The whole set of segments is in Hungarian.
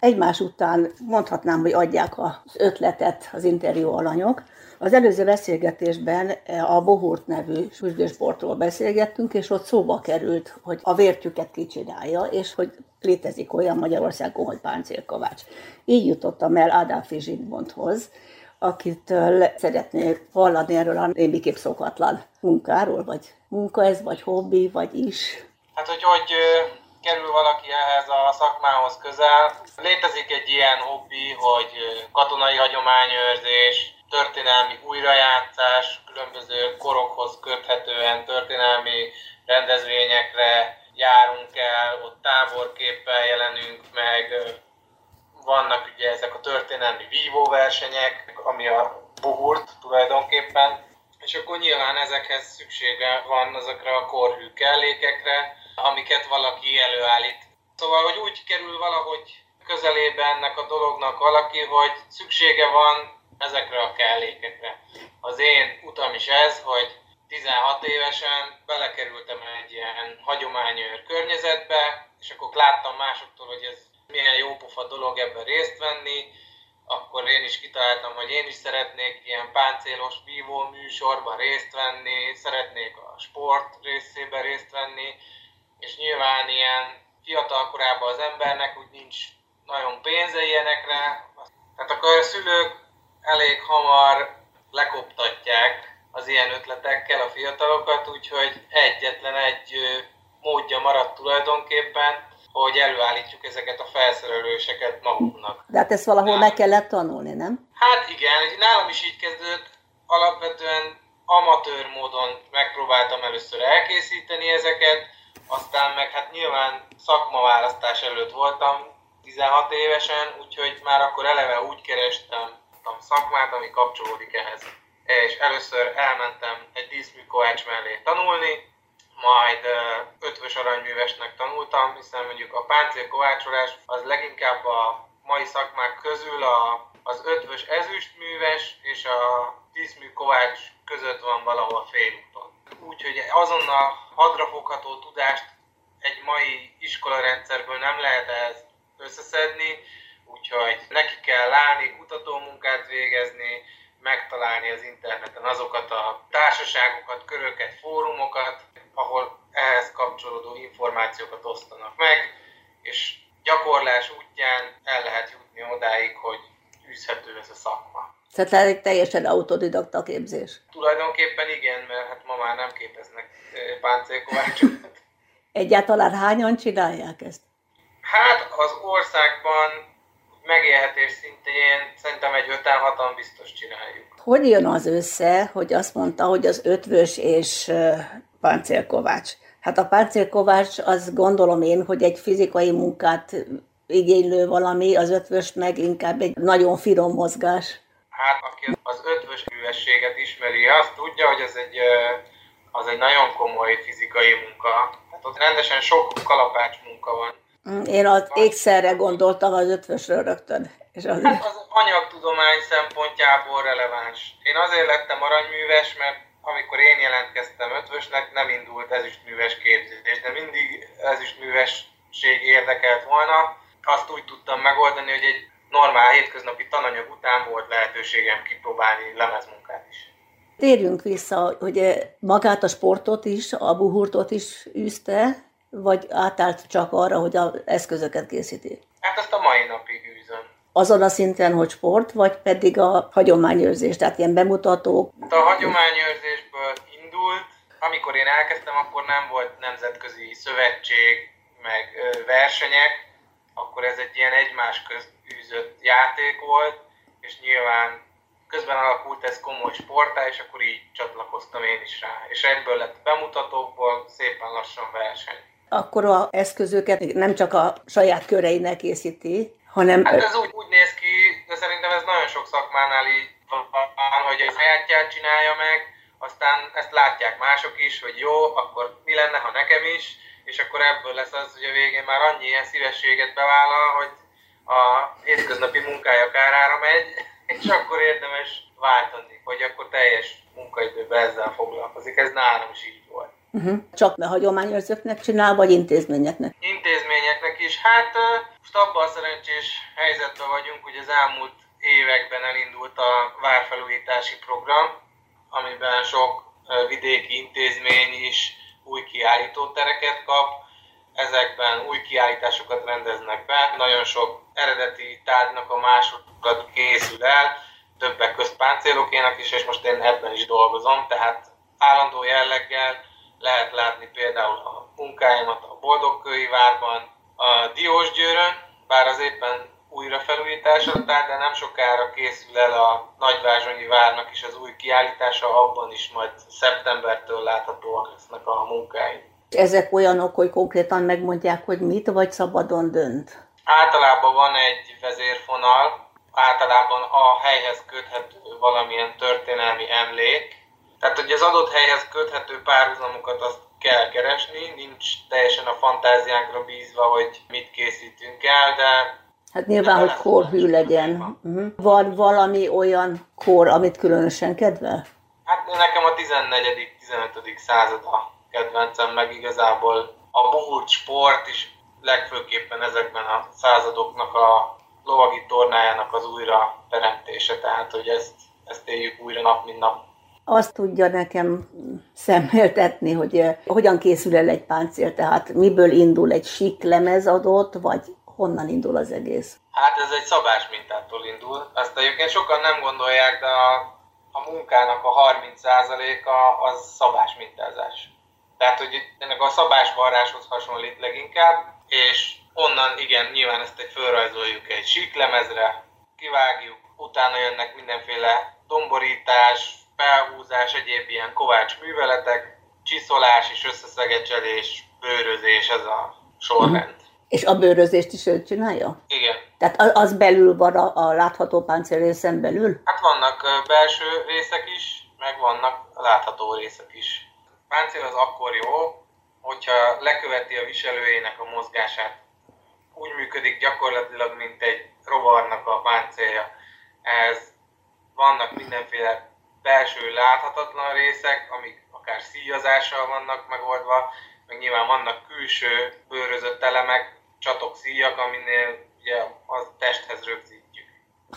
egymás után mondhatnám, hogy adják az ötletet az interjú alanyok. Az előző beszélgetésben a Bohurt nevű sürgősportról beszélgettünk, és ott szóba került, hogy a vértjüket kicsinálja, és hogy létezik olyan Magyarországon, hogy páncélkovács. Így jutottam el Ádáfi Zsigmondhoz, akitől szeretnék hallani erről a némiképp szokatlan munkáról, vagy munka ez, vagy hobbi, vagy is. Hát, hogy hogy kerül valaki ehhez a szakmához közel. Létezik egy ilyen hobbi, hogy katonai hagyományőrzés, történelmi újrajátszás, különböző korokhoz köthetően történelmi rendezvényekre járunk el, ott táborképpel jelenünk meg, vannak ugye ezek a történelmi vívóversenyek, ami a buhurt tulajdonképpen, és akkor nyilván ezekhez szüksége van azokra a korhű kellékekre, amiket valaki előállít. Szóval, hogy úgy kerül valahogy közelébe ennek a dolognak valaki, hogy szüksége van ezekre a kellékekre. Az én utam is ez, hogy 16 évesen belekerültem egy ilyen hagyományőr környezetbe, és akkor láttam másoktól, hogy ez milyen jópofa dolog ebben részt venni, akkor én is kitaláltam, hogy én is szeretnék ilyen páncélos vívó műsorban részt venni, szeretnék a sport részében részt venni, és nyilván ilyen fiatal korában az embernek úgy nincs nagyon pénze ilyenekre, tehát akkor a szülők elég hamar lekoptatják az ilyen ötletekkel a fiatalokat, úgyhogy egyetlen egy módja maradt tulajdonképpen, hogy előállítjuk ezeket a felszerelőseket magunknak. De hát ezt valahol meg kellett tanulni, nem? Hát igen, nálam is így kezdődött. Alapvetően amatőr módon megpróbáltam először elkészíteni ezeket, aztán meg hát nyilván szakmaválasztás előtt voltam 16 évesen, úgyhogy már akkor eleve úgy kerestem szakmát, ami kapcsolódik ehhez. És először elmentem egy díszműkovács mellé tanulni, majd ötvös aranyművesnek tanultam, hiszen mondjuk a páncélkovácsolás az leginkább a mai szakmák közül a, az ötvös ezüstműves és a díszmű kovács között van valahol félúton. Azonnal hadrafogható tudást egy mai iskolarendszerből nem lehet ehhez összeszedni, úgyhogy neki kell állni, kutatómunkát végezni, megtalálni az interneten azokat a társaságokat, köröket, fórumokat, ahol ehhez kapcsolódó információkat osztanak meg, és gyakorlás útján el lehet jutni odáig, hogy űzhető ez a szakma. Tehát egy teljesen autodidakta képzés. Tulajdonképpen igen, mert hát ma már nem páncélkovácsokat. Egyáltalán hányan csinálják ezt? Hát az országban megélhetés szintén szerintem egy 5 6 biztos csináljuk. Hogy jön az össze, hogy azt mondta, hogy az ötvös és páncélkovács? Hát a páncélkovács az gondolom én, hogy egy fizikai munkát igénylő valami, az ötvös meg inkább egy nagyon finom mozgás. Hát aki az ötvös művességet ismeri, azt tudja, hogy ez egy, az egy nagyon komoly fizikai munka. Hát ott rendesen sok kalapács munka van. Mm, én az ékszerre gondoltam az ötvösről rögtön. És az... Hát az anyagtudomány szempontjából releváns. Én azért lettem aranyműves, mert amikor én jelentkeztem ötvösnek, nem indult ezüstműves képzés, de mindig ezüstművesség érdekelt volna. Azt úgy tudtam megoldani, hogy egy normál hétköznapi tananyag után volt lehetőségem kipróbálni lemezmunkát is. Térjünk vissza, hogy magát a sportot is, a buhurtot is űzte, vagy átállt csak arra, hogy az eszközöket készíti? Hát azt a mai napig űzöm. Azon a szinten, hogy sport, vagy pedig a hagyományőrzés, tehát ilyen bemutatók? Hát a hagyományőrzésből indult. Amikor én elkezdtem, akkor nem volt nemzetközi szövetség, meg versenyek, akkor ez egy ilyen egymás közt űzött játék volt, és nyilván közben alakult ez komoly sportá, és akkor így csatlakoztam én is rá. És ebből lett bemutatókból szépen lassan verseny akkor a eszközöket nem csak a saját köreinek készíti, hanem... Hát ez úgy, úgy néz ki, de szerintem ez nagyon sok szakmánál így van, hogy a sajátját csinálja meg, aztán ezt látják mások is, hogy jó, akkor mi lenne, ha nekem is, és akkor ebből lesz az, hogy a végén már annyi ilyen szívességet bevállal, hogy a hétköznapi munkája kárára megy, és akkor érdemes váltani, hogy akkor teljes munkaidőben ezzel foglalkozik. Ez nálam is így volt. Uh-huh. Csak a hagyományőrzőknek csinál, vagy intézményeknek? Intézményeknek is. Hát most abban a szerencsés helyzetben vagyunk, hogy az elmúlt években elindult a várfelújítási program, amiben sok vidéki intézmény is új kiállítótereket kap, ezekben új kiállításokat rendeznek be, nagyon sok eredeti tárgynak a másokat készül el, többek közt páncélokének is, és most én ebben is dolgozom, tehát állandó jelleggel lehet látni például a munkáimat a Boldogkői várban, a Diósgyőrön, bár az éppen újra felújításra tár, de nem sokára készül el a Nagyvázsonyi várnak is az új kiállítása, abban is majd szeptembertől láthatóak lesznek a munkái. Ezek olyanok, hogy konkrétan megmondják, hogy mit, vagy szabadon dönt? Általában van egy vezérfonal, általában a helyhez köthető valamilyen történelmi emlék, tehát, hogy az adott helyhez köthető párhuzamokat azt kell keresni, nincs teljesen a fantáziánkra bízva, hogy mit készítünk el, de... Hát nyilván, hogy korhű legyen. Uh-huh. Van valami olyan kor, amit különösen kedvel? Hát nekem a 14.-15. század a kedvencem, meg igazából a bohult sport is legfőképpen ezekben a századoknak a lovagi tornájának az újra teremtése, tehát hogy ezt, ezt éljük újra nap, mint nap azt tudja nekem szemléltetni, hogy eh, hogyan készül el egy páncél, tehát miből indul egy sík lemez adott, vagy honnan indul az egész? Hát ez egy szabás mintától indul. Ezt egyébként sokan nem gondolják, de a, a munkának a 30%-a az szabás mintázás. Tehát, hogy ennek a szabásvarráshoz hasonlít leginkább, és onnan igen, nyilván ezt egy fölrajzoljuk egy síklemezre, kivágjuk, utána jönnek mindenféle domborítás, felhúzás, egyéb ilyen kovács műveletek, csiszolás és összeszegecselés, bőrözés, ez a sorrend. Mm. És a bőrözést is ő csinálja? Igen. Tehát az belül van a, a látható páncélrészen belül? Hát vannak belső részek is, meg vannak látható részek is. Páncél az akkor jó, hogyha leköveti a viselőjének a mozgását. Úgy működik gyakorlatilag, mint egy rovarnak a páncélja. Ez vannak mindenféle belső láthatatlan részek, amik akár szíjazással vannak megoldva, meg nyilván vannak külső bőrözött elemek, csatok szíjak, aminél ugye a testhez rögzítjük.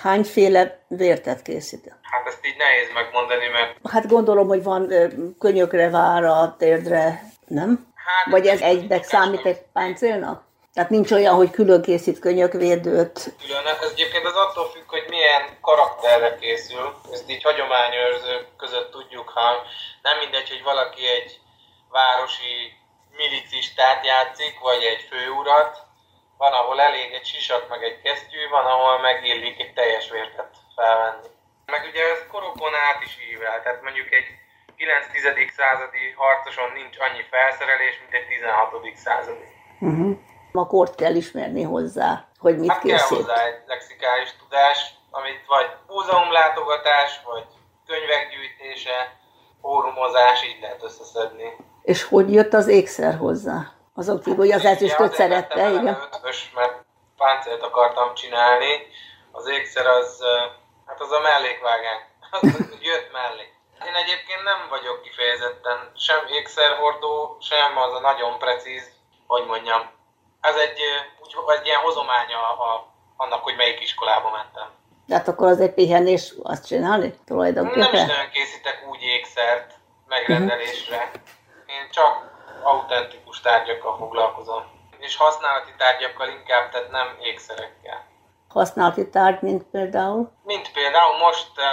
Hányféle vértet készít? Hát ezt így nehéz megmondani, mert... Hát gondolom, hogy van könyökre, vára, térdre, nem? Hát, Vagy ez egybe számít egy páncélnak? Tehát nincs olyan, hogy külön készít könyökvédőt. Külön, ez egyébként az attól függ, hogy milyen karakterre készül. Ezt így hagyományőrzők között tudjuk, ha nem mindegy, hogy valaki egy városi milicistát játszik, vagy egy főurat. Van, ahol elég egy sisat, meg egy kesztyű, van, ahol megillik egy teljes vértet felvenni. Meg ugye ez korokon át is ível, tehát mondjuk egy 9-10. századi harcoson nincs annyi felszerelés, mint egy 16. századi. Uh-huh. A kort kell ismerni hozzá, hogy mit hát készít. kell hozzá egy lexikális tudás, amit vagy múzeumlátogatás, vagy könyvek gyűjtése, fórumozás, így lehet összeszedni. És hogy jött az ékszer hozzá? Azon kívül, hogy az ezüstöt szerette, igen? Ötös, mert páncélt akartam csinálni. Az ékszer az, hát az a mellékvágány. Az jött mellé. Én egyébként nem vagyok kifejezetten sem ékszerhordó, sem az a nagyon precíz, hogy mondjam, ez egy, úgy, egy ilyen hozománya a, annak, hogy melyik iskolába mentem. Tehát akkor az egy pihenés azt csinálni tulajdonképpen? Nem is nagyon készítek úgy ékszert megrendelésre. Én csak autentikus tárgyakkal foglalkozom. És használati tárgyakkal inkább, tehát nem ékszerekkel. Használati tárgy, mint például? Mint például most uh,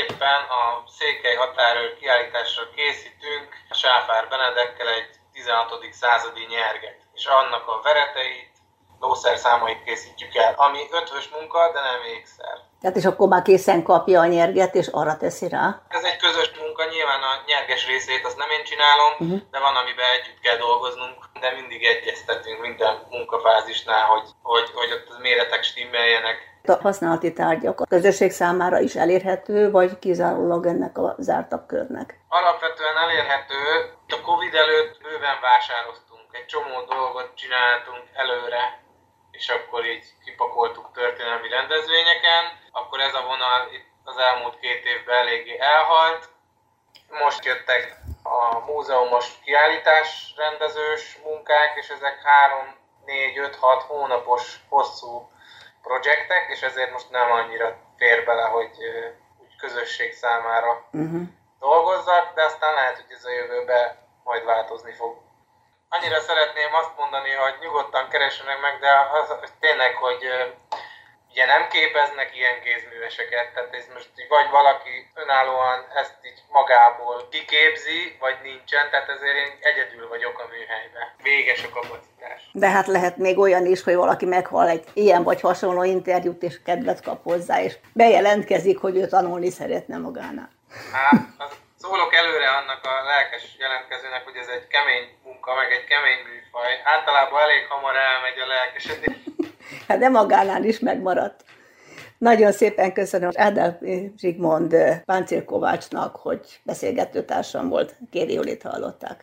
éppen a Székely határőr kiállításra készítünk Sáfár Benedekkel egy 16. századi nyerget és annak a vereteit, lószerszámait készítjük el, ami ötvös munka, de nem ékszer. Tehát és akkor már készen kapja a nyerget, és arra teszi rá? Ez egy közös munka, nyilván a nyerges részét azt nem én csinálom, uh-huh. de van, amiben együtt kell dolgoznunk, de mindig egyeztetünk minden munkafázisnál, hogy, hogy, hogy ott az méretek stimmeljenek. A használati tárgyak a közösség számára is elérhető, vagy kizárólag ennek a zártabb körnek? Alapvetően elérhető. A Covid előtt bőven vásároztunk egy csomó dolgot csináltunk előre, és akkor így kipakoltuk történelmi rendezvényeken, akkor ez a vonal itt az elmúlt két évben eléggé elhalt. Most jöttek a múzeumos kiállítás rendezős munkák, és ezek három, négy, öt, hat hónapos hosszú projektek, és ezért most nem annyira fér bele, hogy úgy közösség számára uh-huh. dolgozzak, de aztán lehet, hogy ez a jövőben majd változni fog. Annyira szeretném azt mondani, hogy nyugodtan keressenek meg, de az, az tényleg, hogy ugye nem képeznek ilyen kézműveseket, tehát ez most vagy valaki önállóan ezt így magából kiképzi, vagy nincsen, tehát ezért én egyedül vagyok a műhelyben. Véges a kapacitás. De hát lehet még olyan is, hogy valaki meghal egy ilyen vagy hasonló interjút, és kedvet kap hozzá, és bejelentkezik, hogy ő tanulni szeretne magánál. Hát, az szólok előre annak a lelkes jelentkezőnek, hogy ez egy kemény munka, meg egy kemény műfaj. Általában elég hamar elmegy a lelkesedés. hát de magánál is megmaradt. Nagyon szépen köszönöm Ádám Zsigmond Páncél Kovácsnak, hogy beszélgetőtársam volt. Kéri Jolét hallották.